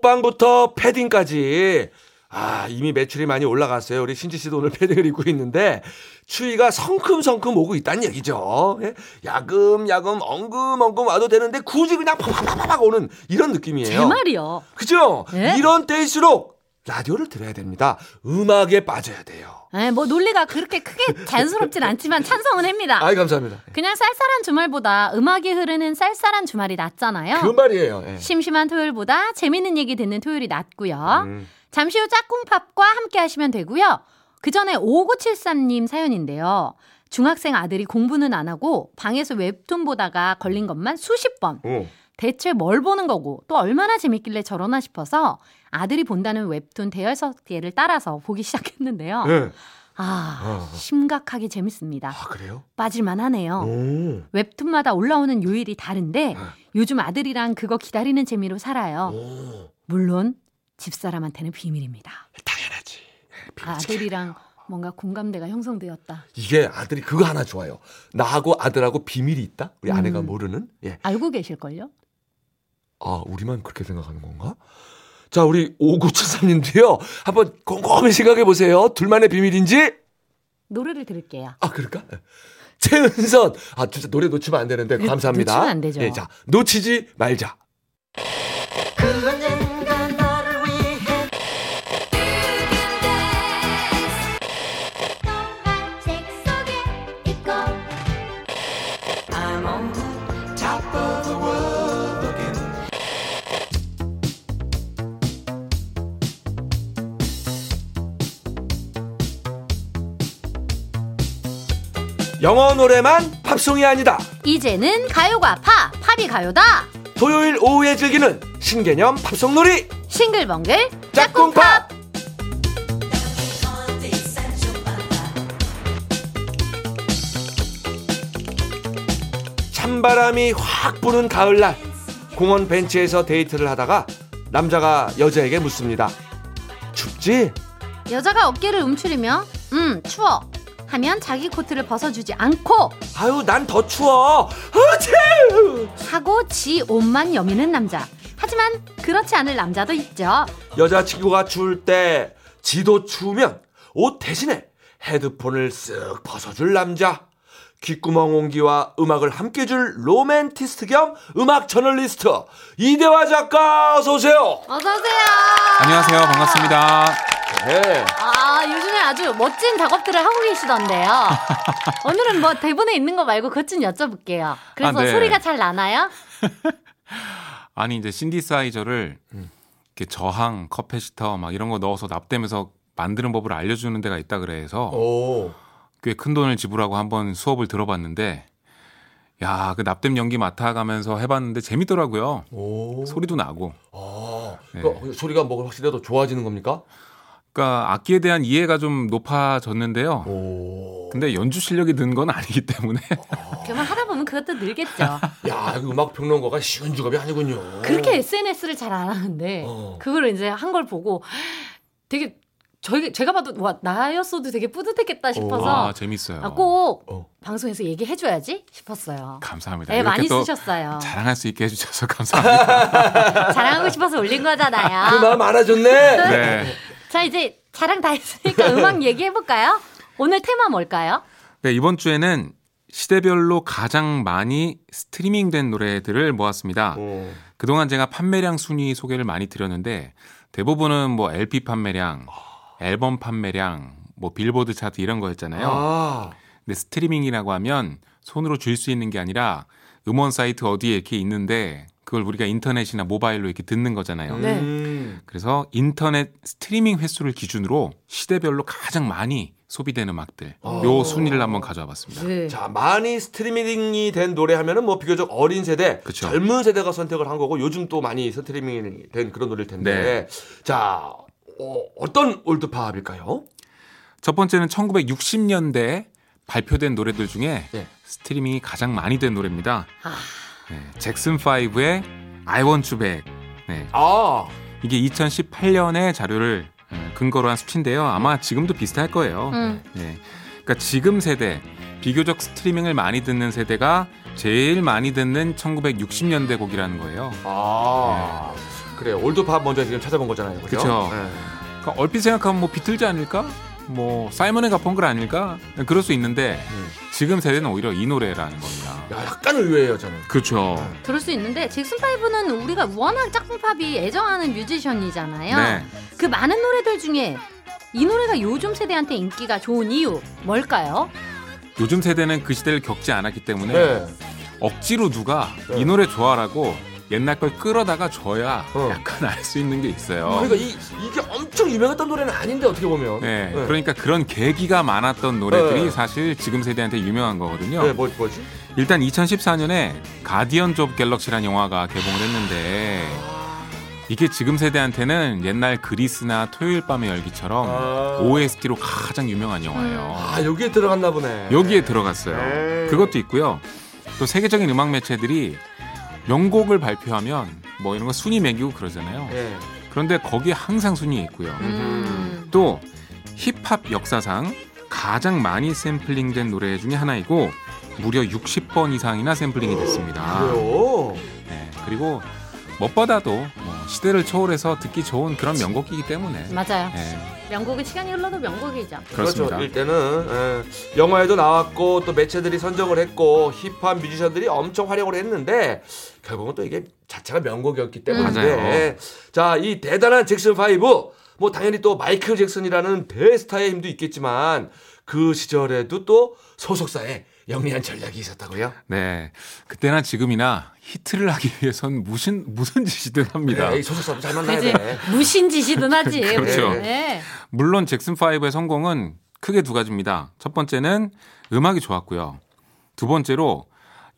호빵부터 패딩까지 아, 이미 매출이 많이 올라갔어요. 우리 신지 씨도 오늘 패딩을 입고 있는데 추위가 성큼성큼 오고 있다는 얘기죠. 예? 야금야금 엉금엉금 와도 되는데 굳이 그냥 팍팍팍팍 오는 이런 느낌이에요. 제 말이요. 그죠? 예? 이런 때일수록 라디오를 들어야 됩니다. 음악에 빠져야 돼요. 에, 뭐 논리가 그렇게 크게 자연스럽진 않지만 찬성은 합니다. 아이 감사합니다. 그냥 쌀쌀한 주말보다 음악이 흐르는 쌀쌀한 주말이 낫잖아요. 그 말이에요. 예. 심심한 토요일보다 재밌는 얘기 듣는 토요일이 낫고요. 음. 잠시 후 짝꿍팝과 함께 하시면 되고요. 그 전에 5973님 사연인데요. 중학생 아들이 공부는 안 하고 방에서 웹툰 보다가 걸린 것만 수십 번. 어. 대체 뭘 보는 거고 또 얼마나 재밌길래 저러나 싶어서 아들이 본다는 웹툰 대여섯 개를 따라서 보기 시작했는데요. 예. 아, 어. 심각하게 재밌습니다. 아 그래요? 빠질만 하네요. 오. 웹툰마다 올라오는 요일이 다른데 어. 요즘 아들이랑 그거 기다리는 재미로 살아요. 오. 물론 집사람한테는 비밀입니다. 당연하지. 아들이랑. 뭔가 공감대가 형성되었다. 이게 아들이 그거 하나 좋아요. 나하고 아들하고 비밀이 있다. 우리 아내가 음. 모르는. 예. 알고 계실걸요? 아, 우리만 그렇게 생각하는 건가? 자, 우리 5973님도요. 한번 곰곰이 생각해 보세요. 둘만의 비밀인지? 노래를 들을게요. 아, 그럴까? 최은선. 아, 진짜 노래 놓치면 안 되는데 감사합니다. 놓치면 안 되죠. 예, 자, 놓치지 말자. 영어 노래만 팝송이 아니다. 이제는 가요가 팝, 팝이 가요다. 토요일 오후에 즐기는 신개념 팝송 놀이. 싱글벙글 짝꿍 팝. 찬바람이 확 부는 가을날 공원 벤치에서 데이트를 하다가 남자가 여자에게 묻습니다. 춥지? 여자가 어깨를 움츠리며 음 추워 하면 자기 코트를 벗어주지 않고 아유 난 더 추워. 어째! 하고 지 옷만 여미는 남자. 하지만 그렇지 않을 남자도 있죠. 여자친구가 추울 때 지도 추우면 옷 대신에 헤드폰을 쓱 벗어줄 남자. 귓구멍 온기와 음악을 함께 줄 로맨티스트 겸 음악 저널리스트 이대화 작가 어서 오세요. 어서 오세요. 안녕하세요. 반갑습니다. 네. 아 아주 멋진 작업들을 하고 계시던데요. 오늘은 뭐 대본에 있는 거 말고 그것 좀 여쭤볼게요. 그래서 아, 네. 소리가 잘 나나요? 아니 이제 신디사이저를 이렇게 저항, 커패시터 막 이런 거 넣어서 납땜해서 만드는 법을 알려주는 데가 있다 그래서 오. 꽤 큰 돈을 지불하고 한번 수업을 들어봤는데 야 그 납땜 연기 맡아가면서 해봤는데 재밌더라고요. 오. 소리도 나고. 아, 네. 그 소리가 뭐 확실히 더 좋아지는 겁니까? 그러니까 악기에 대한 이해가 좀 높아졌는데요. 오. 근데 연주 실력이 는 건 아니기 때문에 그러면 하다 보면 그것도 늘겠죠. 야, 이거 음악 평론가가 쉬운 직업이 아니군요. 그렇게 SNS를 잘 안 하는데 어. 그걸 이제 한 걸 보고 되게 저희 제가 봐도 와 나였어도 되게 뿌듯했겠다 싶어서 아 재밌어요. 아, 꼭 어. 방송에서 얘기해 줘야지 싶었어요. 감사합니다. 네, 이렇게 많이 또 쓰셨어요. 자랑할 수 있게 해주셔서 감사합니다. 자랑하고 싶어서 올린 그 거잖아요. 마음 알아줬네. 네. 자 이제 자랑 다 했으니까 음악 얘기해 볼까요? 오늘 테마 뭘까요? 네, 이번 주에는 시대별로 가장 많이 스트리밍된 노래들을 모았습니다. 어. 그동안 제가 판매량 순위 소개를 많이 드렸는데 대부분은 뭐 LP 판매량, 앨범 판매량, 뭐 빌보드 차트 이런 거였잖아요. 아. 근데 스트리밍이라고 하면 손으로 줄 수 있는 게 아니라 음원 사이트 어디에 이렇게 있는데 그걸 우리가 인터넷이나 모바일로 이렇게 듣는 거잖아요. 네. 음. 그래서 인터넷 스트리밍 횟수를 기준으로 시대별로 가장 많이 소비되는 음악들 어. 요 순위를 한번 가져와 봤습니다. 네. 자, 많이 스트리밍이 된 노래 하면은 뭐 비교적 어린 세대, 그쵸. 젊은 세대가 선택을 한 거고 요즘 또 많이 스트리밍이 된 그런 노래일 텐데. 자, 어, 어떤 올드팝일까요? 첫 번째는 1960년대 발표된 노래들 중에 네. 스트리밍이 가장 많이 된 노래입니다. 아, 네, 잭슨 5의 I Want You Back. 네, 아, 이게 2018년의 자료를 어, 근거로 한 수치인데요. 아마 지금도 비슷할 거예요. 음. 네. 그러니까 지금 세대 비교적 스트리밍을 많이 듣는 세대가 제일 많이 듣는 1960년대 곡이라는 거예요. 아. 그래요. 올드팝 먼저 지금 찾아본 거잖아요. 그죠? 그쵸. 네. 그러니까 얼핏 생각하면 뭐 비틀즈 아닐까? 뭐 사이먼의 가펑클 아닐까? 그럴 수 있는데 음. 지금 세대는 오히려 이 노래라는 겁니다. 야, 약간 의외예요, 저는. 그렇죠. 그럴 수 있는데 잭슨 파이브는 우리가 워낙 짝꿍팝이 애정하는 뮤지션이잖아요. 네. 그 많은 노래들 중에 이 노래가 요즘 세대한테 인기가 좋은 이유 뭘까요? 요즘 세대는 그 시대를 겪지 않았기 때문에 네. 억지로 누가 네. 이 노래 좋아라고 옛날 걸 끌어다가 줘야 어. 약간 알 수 있는 게 있어요. 그러니까 이, 이게 엄청 유명했던 노래는 아닌데 어떻게 보면. 네, 그러니까 그런 계기가 많았던 노래들이 네. 사실 지금 세대한테 유명한 거거든요. 네, 뭐, 뭐지? 일단 2014년에 가디언즈 오브 갤럭시라는 영화가 개봉을 했는데 이게 지금 세대한테는 옛날 그리스나 토요일 밤의 열기처럼 아. OST로 가장 유명한 영화예요. 아, 여기에 들어갔나 보네. 여기에 들어갔어요. 네. 그것도 있고요. 또 세계적인 음악 매체들이 명곡을 발표하면 뭐 이런 거 순위 매기고 그러잖아요. 예. 그런데 거기에 항상 순위에 있고요. 음. 또 힙합 역사상 가장 많이 샘플링된 노래 중에 하나이고 무려 60번 이상이나 샘플링이 됐습니다. 그래요? 네, 그리고 무엇보다도 뭐 시대를 초월해서 듣기 좋은 그런 명곡이기 때문에 맞아요. 네, 명곡은 시간이 흘러도 명곡이죠. 그렇습니다. 그렇죠. 일단은 예, 영화에도 나왔고 또 매체들이 선정을 했고 힙합 뮤지션들이 엄청 활약을 했는데 결국은 또 이게 자체가 명곡이었기 때문인데 음. 맞아요. 자이 대단한 잭슨 5뭐 당연히 또 마이클 잭슨이라는 대스타의 힘도 있겠지만 그 시절에도 또 소속사에 영리한 전략이 있었다고요? 네, 그때나 지금이나 히트를 하기 위해선 무슨 무슨 짓이든 합니다. 네, 이 소속사도 잘 만나야 돼. 무신짓이든 하지. 그렇죠. 네. 물론 잭슨 5의 성공은 크게 두 가지입니다. 첫 번째는 음악이 좋았고요. 두 번째로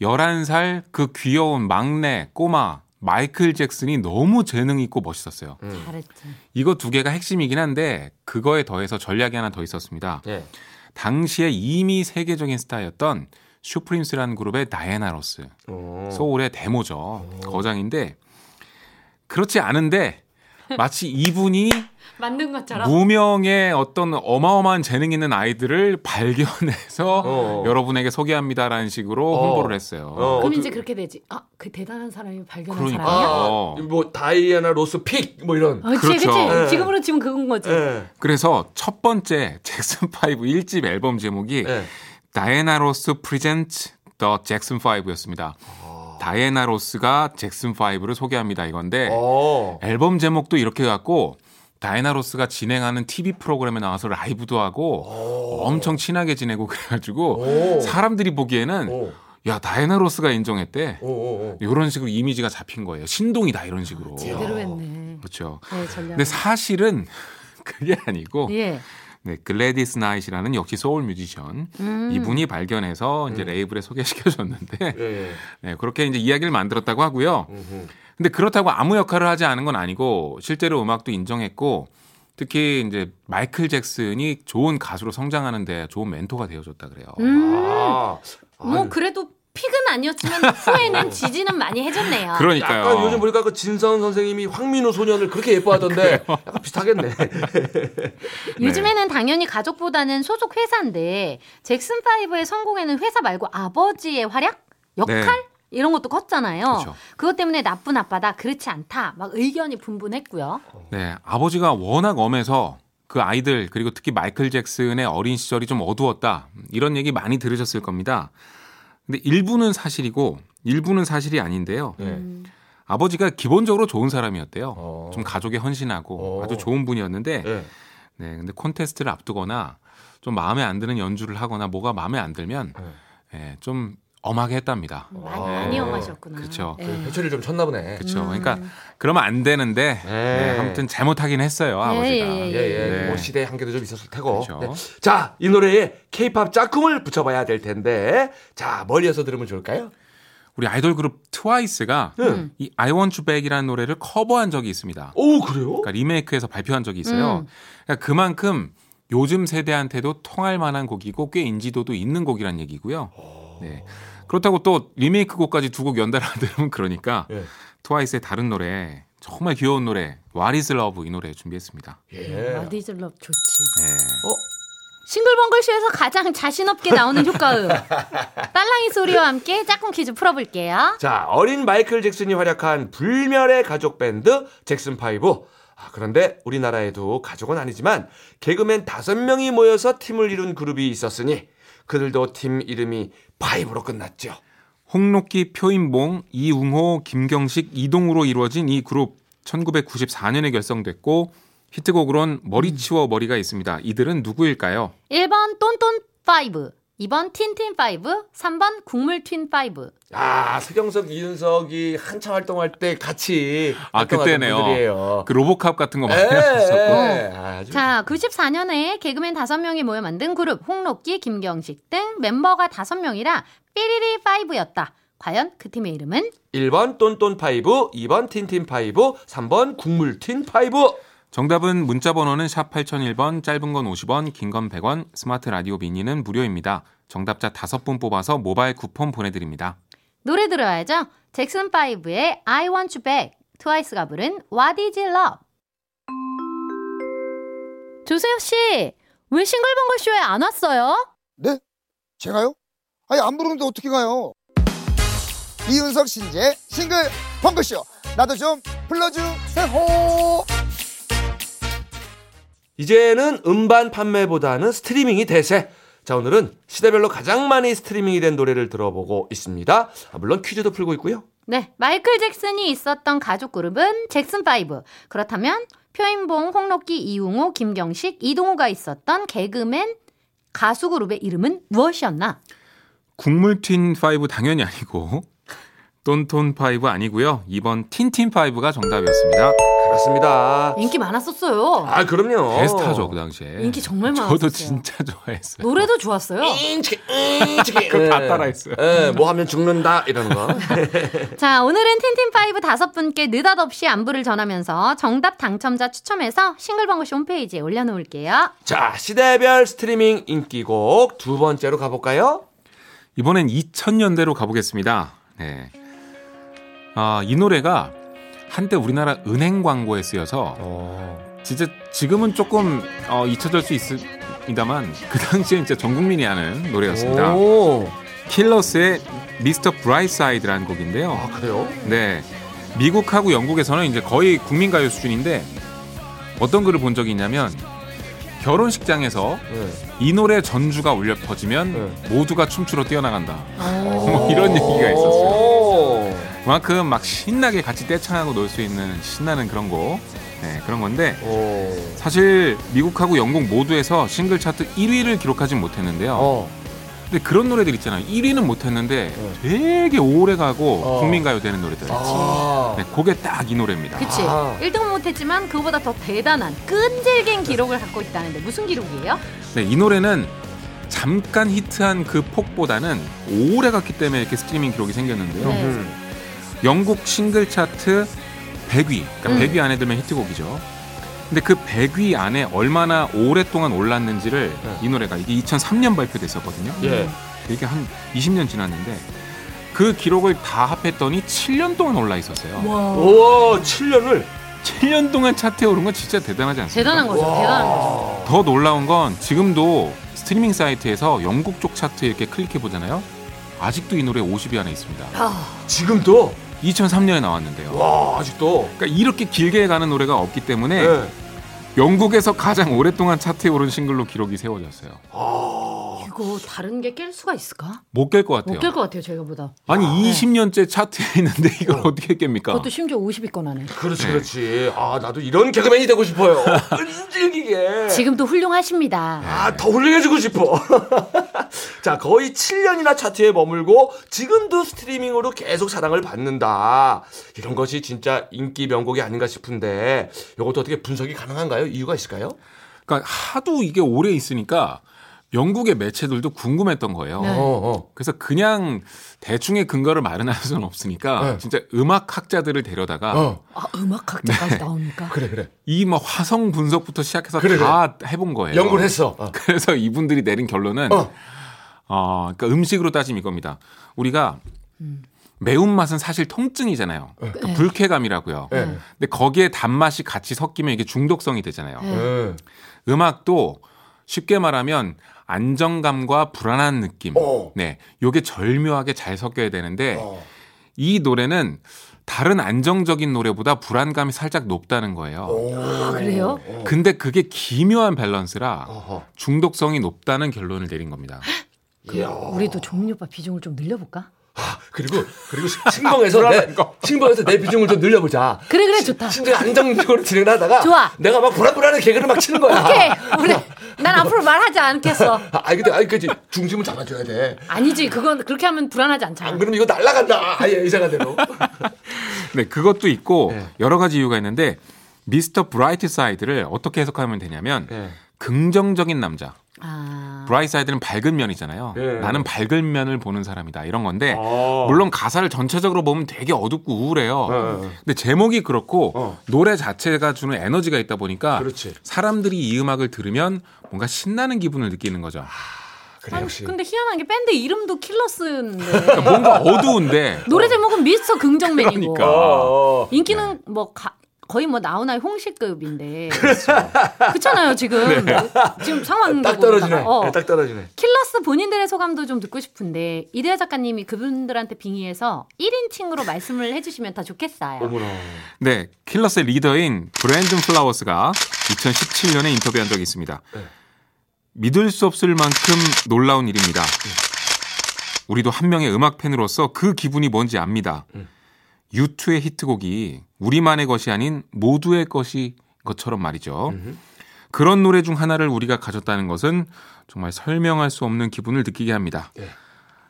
11살 그 귀여운 막내 꼬마 마이클 잭슨이 너무 재능 있고 멋있었어요. 잘했지. 이거 두 개가 핵심이긴 한데 그거에 더해서 전략이 하나 더 있었습니다. 예. 당시에 이미 세계적인 스타였던 슈프림스라는 그룹의 다이애나 로스. 어. 소울의 데모죠. 거장인데 그렇지 않은데 마치 이분이 만든 것처럼. 무명의 어떤 어마어마한 재능 있는 아이들을 발견해서 어. 여러분에게 소개합니다라는 식으로 어. 홍보를 했어요. 어, 그럼 이제 그렇게 되지. 아, 그 대단한 사람이 발견한 그러니까. 사람이야? 아, 어. 뭐 다이애나 로스 pick 뭐 이런. 어, 그치, 그렇죠. 그치. 네. 지금으로 치면 그건 거지. 예. 그래서 첫 번째 잭슨 5 1집 앨범 제목이 예. 다이애나 로스 Presents the 잭슨 5였습니다. 다이애나 로스가 잭슨 5를 소개합니다 이건데 어. 앨범 제목도 이렇게 갖고 다이애나 로스가 진행하는 TV 프로그램에 나와서 라이브도 하고 엄청 친하게 지내고 그래가지고 오. 사람들이 보기에는 오. 야 다이애나 로스가 인정했대 오, 오, 오. 이런 식으로 이미지가 잡힌 거예요 신동이다 이런 식으로 제대로 했네. 그렇죠 네, 전략. 근데 사실은 그게 아니고 예. 네, 글래디스 나이트라는 역시 소울 뮤지션 음. 이분이 발견해서 이제 레이블에 소개시켜 줬는데 예, 예. 네, 그렇게 이제 이야기를 만들었다고 하고요. 음흠. 근데 그렇다고 아무 역할을 하지 않은 건 아니고 실제로 음악도 인정했고 특히 이제 마이클 잭슨이 좋은 가수로 성장하는데 좋은 멘토가 되어줬다 그래요. 음. 아. 뭐 그래도 픽은 아니었지만 후에는 지지는 많이 해줬네요. 그러니까요. 약간 요즘 보니까 그 진성 선생님이 황민호 소년을 그렇게 예뻐하던데 약간 비슷하겠네. 요즘에는 당연히 가족보다는 소속 회사인데 잭슨 파이브의 성공에는 회사 말고 아버지의 활약, 역할 네. 이런 것도 컸잖아요. 그렇죠. 그것 때문에 나쁜 아빠다, 그렇지 않다, 막 의견이 분분했고요. 네, 아버지가 워낙 엄해서 그 아이들 그리고 특히 마이클 잭슨의 어린 시절이 좀 어두웠다 이런 얘기 많이 들으셨을 겁니다. 근데 일부는 사실이고 일부는 사실이 아닌데요. 네. 음. 아버지가 기본적으로 좋은 사람이었대요. 어. 좀 가족에 헌신하고 어. 아주 좋은 분이었는데 예. 네, 근데 콘테스트를 앞두거나 좀 마음에 안 드는 연주를 하거나 뭐가 마음에 안 들면 예, 좀 엄하게 했답니다. 많이, 아. 많이 엄하셨구나. 그렇죠. 예. 회초리를 좀 쳤나 보네. 그렇죠. 음. 그러니까 그러면 안 되는데 네, 아무튼 잘못하긴 했어요 아버지가. 예, 예, 예. 네. 뭐 시대의 한계도 좀 있었을 테고. 그렇죠. 네. 자, 이 노래에 케이팝 짝꿍을 붙여봐야 될 텐데. 자, 뭘 이어서 들으면 좋을까요? 우리 아이돌 그룹 트와이스가 음. 이 I Want You Back이라는 노래를 커버한 적이 있습니다. 오, 그래요? 그러니까 리메이크해서 발표한 적이 있어요. 음. 그러니까 그만큼 요즘 세대한테도 통할 만한 곡이고 꽤 인지도도 있는 곡이란 얘기고요. 네. 그렇다고 또 리메이크 곡까지 두 곡 연달아 들으면 그러니까 예. 트와이스의 다른 노래 정말 귀여운 노래 What is Love 이 노래 준비했습니다. 예. What is Love 좋지. 네. 어? 싱글벙글쇼에서 가장 자신 없게 나오는 효과음. 딸랑이 소리와 함께 짝꿍 퀴즈 풀어볼게요. 자, 어린 마이클 잭슨이 활약한 불멸의 가족 밴드 잭슨 파이브. 아, 그런데 우리나라에도 가족은 아니지만 개그맨 다섯 명이 모여서 팀을 이룬 그룹이 있었으니 그들도 팀 이름이 파이브로 끝났죠. 홍록기, 표인봉, 이웅호, 김경식, 이동우로 이루어진 이 그룹 1994년에 결성됐고 히트곡으론 머리 치워 머리가 있습니다. 이들은 누구일까요? 1번 똔똔 5, 2번 틴틴 5, 3번 국물 틴 5. 아, 서경석, 이윤석이 한참 활동할 때 같이 아 그때네요. 분들이에요. 그 로보캅 같은 거 많이 예, 했었고. 예. 아주 자, 94년에 개그맨 5명이 모여 만든 그룹 홍록기, 김경식 등 멤버가 5명이라 삐리리 5였다. 과연 그 팀의 이름은 1번 똔똔 파이브, 2번 틴틴 파이브, 3번 국물 틴 파이브. 정답은 문자 번호는 샵 8001번, 짧은 건 50원, 긴 건 100원, 스마트 라디오 미니는 무료입니다. 정답자 5분 뽑아서 모바일 쿠폰 보내드립니다. 노래 들어야죠. 잭슨 5의 I Want You Back, 트와이스가 부른 What Is Love. 조세혁 씨, 왜 싱글벙글 쇼에 안 왔어요? 네? 제가요? 아니 안 부르는데 어떻게 가요? 이윤석 신재 싱글 펑크쇼 나도 좀 불러주세요 이제는 음반 판매보다는 스트리밍이 대세. 자, 오늘은 시대별로 가장 많이 스트리밍이 된 노래를 들어보고 있습니다. 아, 물론 퀴즈도 풀고 있고요. 네, 마이클 잭슨이 있었던 가족 그룹은 잭슨 5. 그렇다면 표인봉, 홍록기, 이웅호, 김경식, 이동호가 있었던 개그맨 가수 그룹의 이름은 무엇이었나? 국물틴 5 당연히 아니고 똔톤 5 아니고요. 2번 틴틴 5가 정답이었습니다. 그렇습니다. 인기 많았었어요. 아, 그럼요. 베스트하죠 그 당시에. 인기 정말 많았어요. 저도 진짜 좋아했어요. 노래도 좋았어요. 인치기, 인치기. 그거 다 따라했어요. 예, 뭐 하면 죽는다, 이러는 거. 자, 오늘은 틴틴5 다섯 분께 느닷없이 안부를 전하면서 정답 당첨자 추첨해서 싱글벙글쇼 홈페이지에 올려놓을게요. 자, 시대별 스트리밍 인기곡 두 번째로 가볼까요? 이번엔 2000년대로 가보겠습니다. 네. 아, 이 노래가 한때 우리나라 은행 광고에 쓰여서 진짜 지금은 조금 어, 잊혀질 수 있습니다만 그 당시에 진짜 전 국민이 아는 노래였습니다. 오, 킬러스의 Mr. Brightside라는 곡인데요. 아, 그래요? 네. 미국하고 영국에서는 이제 거의 국민 가요 수준인데 어떤 글을 본 적이 있냐면 결혼식장에서 네. 이 노래 전주가 울려 퍼지면 네. 모두가 춤추러 뛰어나간다. 뭐 이런 얘기가 있었어요. 오. 그만큼 막 신나게 같이 떼창하고 놀 수 있는 신나는 그런 곡. 네, 그런 건데 오. 사실 미국하고 영국 모두에서 싱글 차트 1위를 기록하진 못했는데요. 어. 근데 그런 노래들 있잖아요. 1위는 못했는데 되게 오래 가고 어. 국민가요 되는 노래들. 아. 네, 그게 딱 이 노래입니다. 그치? 아. 1등은 못했지만 그보다 더 대단한 끈질긴 기록을 갖고 있다는데 무슨 기록이에요? 네, 이 노래는 잠깐 히트한 그 폭보다는 오래 갔기 때문에 이렇게 스트리밍 기록이 생겼는데요. 네. 음. 영국 싱글 차트 100위, 그러니까 음. 100위 안에 들면 히트곡이죠. 근데 그 100위 안에 얼마나 오랫동안 올랐는지를 네. 이 노래가 이게 2003년 발표됐었거든요. 예. 이게 한 20년 지났는데 그 기록을 다 합했더니 7년 동안 올라 있었어요. 오, 7년을. 7년 동안 차트에 오른 건 진짜 대단하지 않습니까? 대단한 거죠. 대단한 거죠. 더 놀라운 건 지금도 스트리밍 사이트에서 영국 쪽 차트 이렇게 클릭해 보잖아요. 아직도 이 노래 50위 안에 있습니다. 아, 지금도? 2003년에 나왔는데요. 와, 아직도. 그러니까 이렇게 길게 가는 노래가 없기 때문에 네. 영국에서 가장 오랫동안 차트에 오른 싱글로 기록이 세워졌어요. 아. 이거 다른 게 깰 수가 있을까? 못 깰 것 같아요. 못 깰 것 같아요, 제가 보다. 아니 20년째 차트에 있는데 이걸 어. 떻게 깹니까? 그것도 심지어 50위권 안에. 그렇지, 네. 그렇지. 아, 나도 이런 개그맨이 되고 싶어요. 끈질기게. 지금도 훌륭하십니다. 아, 더 훌륭해지고 싶어. 자, 거의 7년이나 차트에 머물고 지금도 스트리밍으로 계속 사랑을 받는다. 이런 것이 진짜 인기 명곡이 아닌가 싶은데 이것도 어떻게 분석이 가능한가요? 이유가 있을까요? 그러니까 하도 이게 오래 있으니까 영국의 매체들도 궁금했던 거예요. 네. 어, 어. 그래서 그냥 대충의 근거를 마련할 수는 없으니까 네. 진짜 음악 학자들을 데려다가 어. 아, 음악 학자까지 나옵니까? 그래, 그래. 이 뭐 화성 분석부터 시작해서 그래, 다 해본 거예요. 연구를 했어. 어. 그래서 이분들이 내린 결론은 어. 어, 그러니까 음식으로 따지면 이겁니다. 우리가 매운맛은 사실 통증이잖아요. 그러니까 네. 불쾌감이라고요. 네. 근데 거기에 단맛이 같이 섞이면 이게 중독성이 되잖아요. 네. 네. 음악도 쉽게 말하면 안정감과 불안한 느낌. 어. 네. 요게 절묘하게 잘 섞여야 되는데 어. 이 노래는 다른 안정적인 노래보다 불안감이 살짝 높다는 거예요. 아, 그래요? 근데 그게 기묘한 밸런스라 어허. 중독성이 높다는 결론을 내린 겁니다. 이야. 우리도 종민 오빠 비중을 좀 늘려볼까? 아, 그리고 그리고 싱벙에서 내 싱벙에서 내 비중을 좀 늘려보자. 그래 그래 좋다. 심지어 안정적으로 진행하다가 좋아. 내가 막 불안불안한 개그를 막 치는 거야. 오케이 우리 난 앞으로 말하지 않겠어. 아, 아니 근데 아니 그지 중심을 잡아줘야 돼. 아니지 그건 그렇게 하면 불안하지 안 않잖아. 그러면 이거 날라간다. 아예 이상한 대로. 네, 그것도 있고 네. 여러 가지 이유가 있는데 Mr. Brightside를 어떻게 해석하면 되냐면 네. 긍정적인 남자. 아 bright side는 밝은 면이잖아요. 네. 나는 밝은 면을 보는 사람이다. 이런 건데 어. 물론 가사를 전체적으로 보면 되게 어둡고 우울해요. 네. 근데 제목이 그렇고 어. 노래 자체가 주는 에너지가 있다 보니까 그렇지. 사람들이 이 음악을 들으면 뭔가 신나는 기분을 느끼는 거죠. 그래 아니. 근데 희한한 게 밴드 이름도 킬러스인데 그러니까 뭔가 어두운데 노래 제목은 미스터 긍정맨이고 그러니까. 어. 인기는 뭐 가- 거의 뭐 나훈아의 홍시급인데 그렇잖아요 지금 지금 상황 딱 떨어지네. 어. 네, 딱 떨어지네. 킬러스 본인들의 소감도 좀 듣고 싶은데 이대화 작가님이 그분들한테 빙의해서 1인칭으로 말씀을 해주시면 더 좋겠어요. 어머나. 네, 킬러스의 리더인 브랜든 플라워스가 2017년에 인터뷰한 적이 있습니다. 네. 믿을 수 없을 만큼 놀라운 일입니다. 우리도 한 명의 음악 팬으로서 그 기분이 뭔지 압니다. 음. U2의 히트곡이 우리만의 것이 아닌 모두의 것이 것처럼 말이죠. 음흠. 그런 노래 중 하나를 우리가 가졌다는 것은 정말 설명할 수 없는 기분을 느끼게 합니다. 예.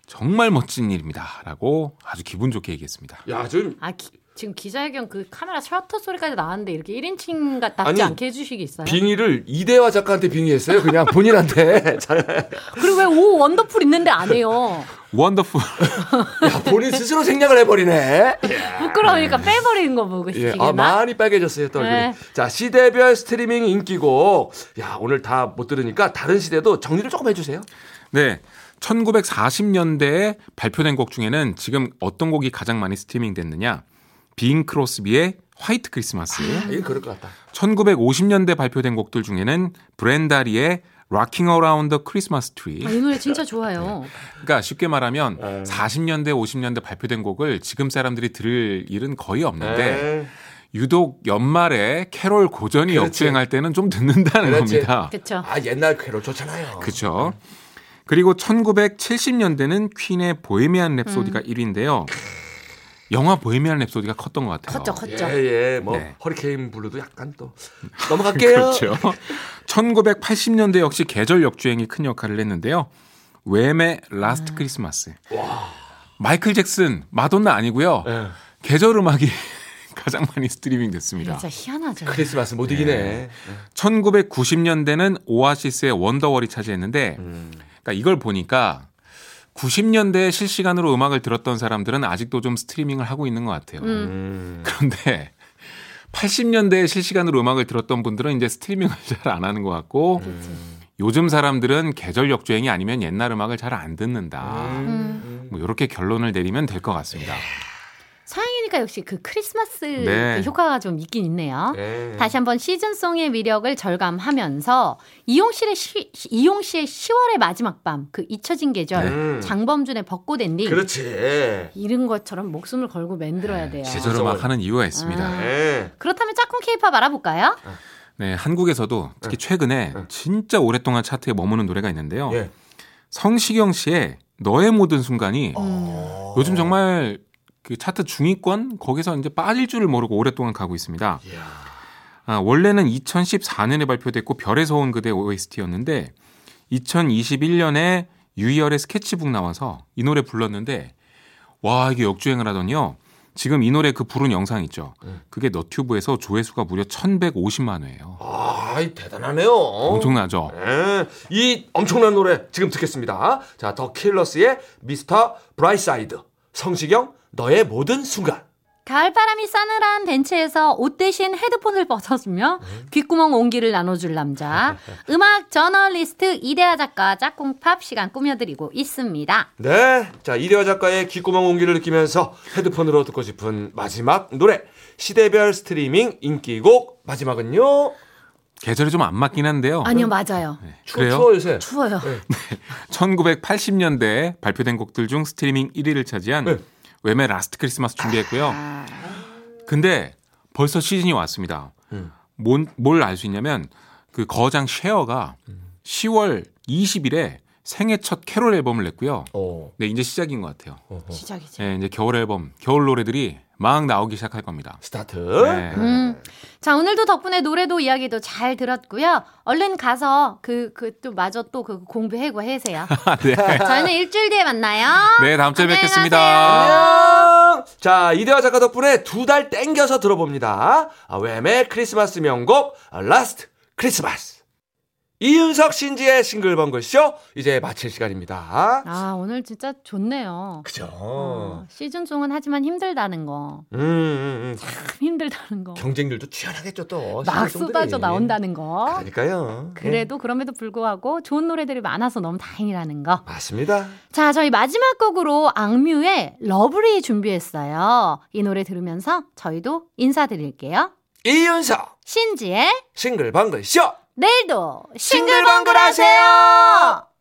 정말 멋진 일입니다. 라고 아주 기분 좋게 얘기했습니다. 야, 좀아 기- 지금 기자회견 그 카메라 셔터 소리까지 나왔는데 이렇게 1인칭 같지 아니, 않게 해주시겠어요? 빙의를 이대화 작가한테 빙의했어요. 그냥 본인한테. 잘- 그리고 왜 오 원더풀 있는데 안 해요? Wonderful. 야, 본인 스스로 생략을 해버리네. 부끄러우니까 빼버리는 거 보고 예, 싶으시겠나? 아, 많이 빨개졌어요, 또 얼굴이. 네. 자, 시대별 스트리밍 인기곡. 야, 오늘 다 못 들으니까 다른 시대도 정리를 조금 해주세요. 네. 1940년대에 발표된 곡 중에는 지금 어떤 곡이 가장 많이 스트리밍 됐느냐? 빙 크로스비의 White Christmas. 아, 이게 그럴 것 같다. 1950년대 발표된 곡들 중에는 브렌다 리의 Rocking Around the Christmas Tree. 아, 이 노래 진짜 좋아요. 그러니까 쉽게 말하면 네. 40년대, 50년대 발표된 곡을 지금 사람들이 들을 일은 거의 없는데 네. 유독 연말에 캐롤 고전이 그렇지. 역주행할 때는 좀 듣는다는 그렇지. 겁니다. 그렇죠. 아, 옛날 캐롤 좋잖아요. 그렇죠. 그리고 1970년대는 퀸의 Bohemian Rhapsody가 1위인데요. 영화 Bohemian Rhapsody가 컸던 것 같아요. 컸죠, 컸죠. 예, 예. 뭐, 네. 허리케인 블루도 약간 또. 넘어갈게요. 그렇죠. 1980년대 역시 계절 역주행이 큰 역할을 했는데요. 웸의 Last Christmas. 마이클 잭슨, 마돈나 아니고요. 예. 계절 음악이 가장 많이 스트리밍 됐습니다. 진짜 희한하죠. 크리스마스 못 이기네. 1990년대는 오아시스의 Wonderwall이 차지했는데 음. 그러니까 이걸 보니까 90년대에 실시간으로 음악을 들었던 사람들은 아직도 좀 스트리밍을 하고 있는 것 같아요. 음. 음. 그런데 80년대에 실시간으로 음악을 들었던 분들은 이제 스트리밍을 잘 안 하는 것 같고 요즘 사람들은 계절 역주행이 아니면 옛날 음악을 잘 안 듣는다. 음. 뭐 이렇게 결론을 내리면 될 것 같습니다. 서양이니까 역시 그 크리스마스 네. 그 효과가 좀 있긴 있네요. 예. 다시 한번 시즌송의 위력을 절감하면서 이용 씨의 시, 이용 씨의 10월의 마지막 밤, 그 잊혀진 계절, 음. 장범준의 벚꽃 엔딩 그렇지. 이런 것처럼 목숨을 걸고 만들어야 돼요. 계절 음악 하는 이유가 있습니다. 아. 예. 그렇다면 짝꿍 케이팝 알아볼까요? 네, 한국에서도 특히 최근에 진짜 오랫동안 차트에 머무는 노래가 있는데요. 예. 성시경 씨의 너의 모든 순간이 어. 요즘 정말 그 차트 중위권 거기서 이제 빠질 줄을 모르고 오랫동안 가고 있습니다. 아, 원래는 2014년에 발표됐고 별에서 온 그대 OST였는데 2021년에 유희열의 스케치북 나와서 이 노래 불렀는데 와 이게 역주행을 하더니요. 지금 이 노래 그 부른 영상 있죠. 그게 너튜브에서 조회수가 무려 1,150만 회예요. 아, 이 대단하네요. 엄청나죠. 예. 이 엄청난 노래 지금 듣겠습니다. 자, 더 킬러스의 Mr. Brightside. 성시경 너의 모든 순간. 가을바람이 싸늘한 벤치에서 옷 대신 헤드폰을 벗어주며 귓구멍 온기를 나눠줄 남자 음악 저널리스트 이대화 작가 짝꿍팝 시간 꾸며드리고 있습니다. 네. 자, 이대화 작가의 귓구멍 온기를 느끼면서 헤드폰으로 듣고 싶은 마지막 노래. 시대별 스트리밍 인기곡 마지막은요. 계절이 좀 안 맞긴 한데요. 아니요, 맞아요. 네, 추- 그래요? 추워 요새. 추워요. 1980년대에 발표된 곡들 중 스트리밍 1위를 차지한 네. 웸의 Last Christmas 준비했고요. 아, 근데 벌써 시즌이 왔습니다. 음. 뭘 알 수 있냐면 그 거장 쉐어가 10월 20일에 생애 첫 캐롤 앨범을 냈고요. 어. 네, 이제 시작인 것 같아요. 시작이지. 네, 이제 겨울 앨범, 겨울 노래들이 막 나오기 시작할 겁니다. 스타트. 네. 음. 자, 오늘도 덕분에 노래도 이야기도 잘 들었고요. 얼른 가서 그, 그, 또 마저 또 그 공부 해고 해세요. 네. 저희는 일주일 뒤에 만나요. 네, 다음 주에 안녕히 뵙겠습니다. 안녕. 자, 이대화 작가 덕분에 두 달 땡겨서 들어봅니다. 아, 웸의 크리스마스 명곡 Last 크리스마스. 이윤석 신지의 싱글벙글쇼 이제 마칠 시간입니다. 아, 오늘 진짜 좋네요. 그죠? 어, 시즌송은 하지만 힘들다는 거. 음, 음, 음. 참 힘들다는 거. 경쟁률도 치열하겠죠 또. 막. 쏟아져 나온다는 거. 그러니까요. 그래도 그럼에도 불구하고 좋은 노래들이 많아서 너무 다행이라는 거. 예, 맞습니다. 자, 저희 마지막 곡으로 악뮤의 러브리 준비했어요. 이 노래 들으면서 저희도 인사드릴게요. 이윤석 신지의 싱글벙글쇼 내일도 싱글벙글 하세요.